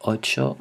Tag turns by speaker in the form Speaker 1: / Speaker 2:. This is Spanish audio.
Speaker 1: 8.99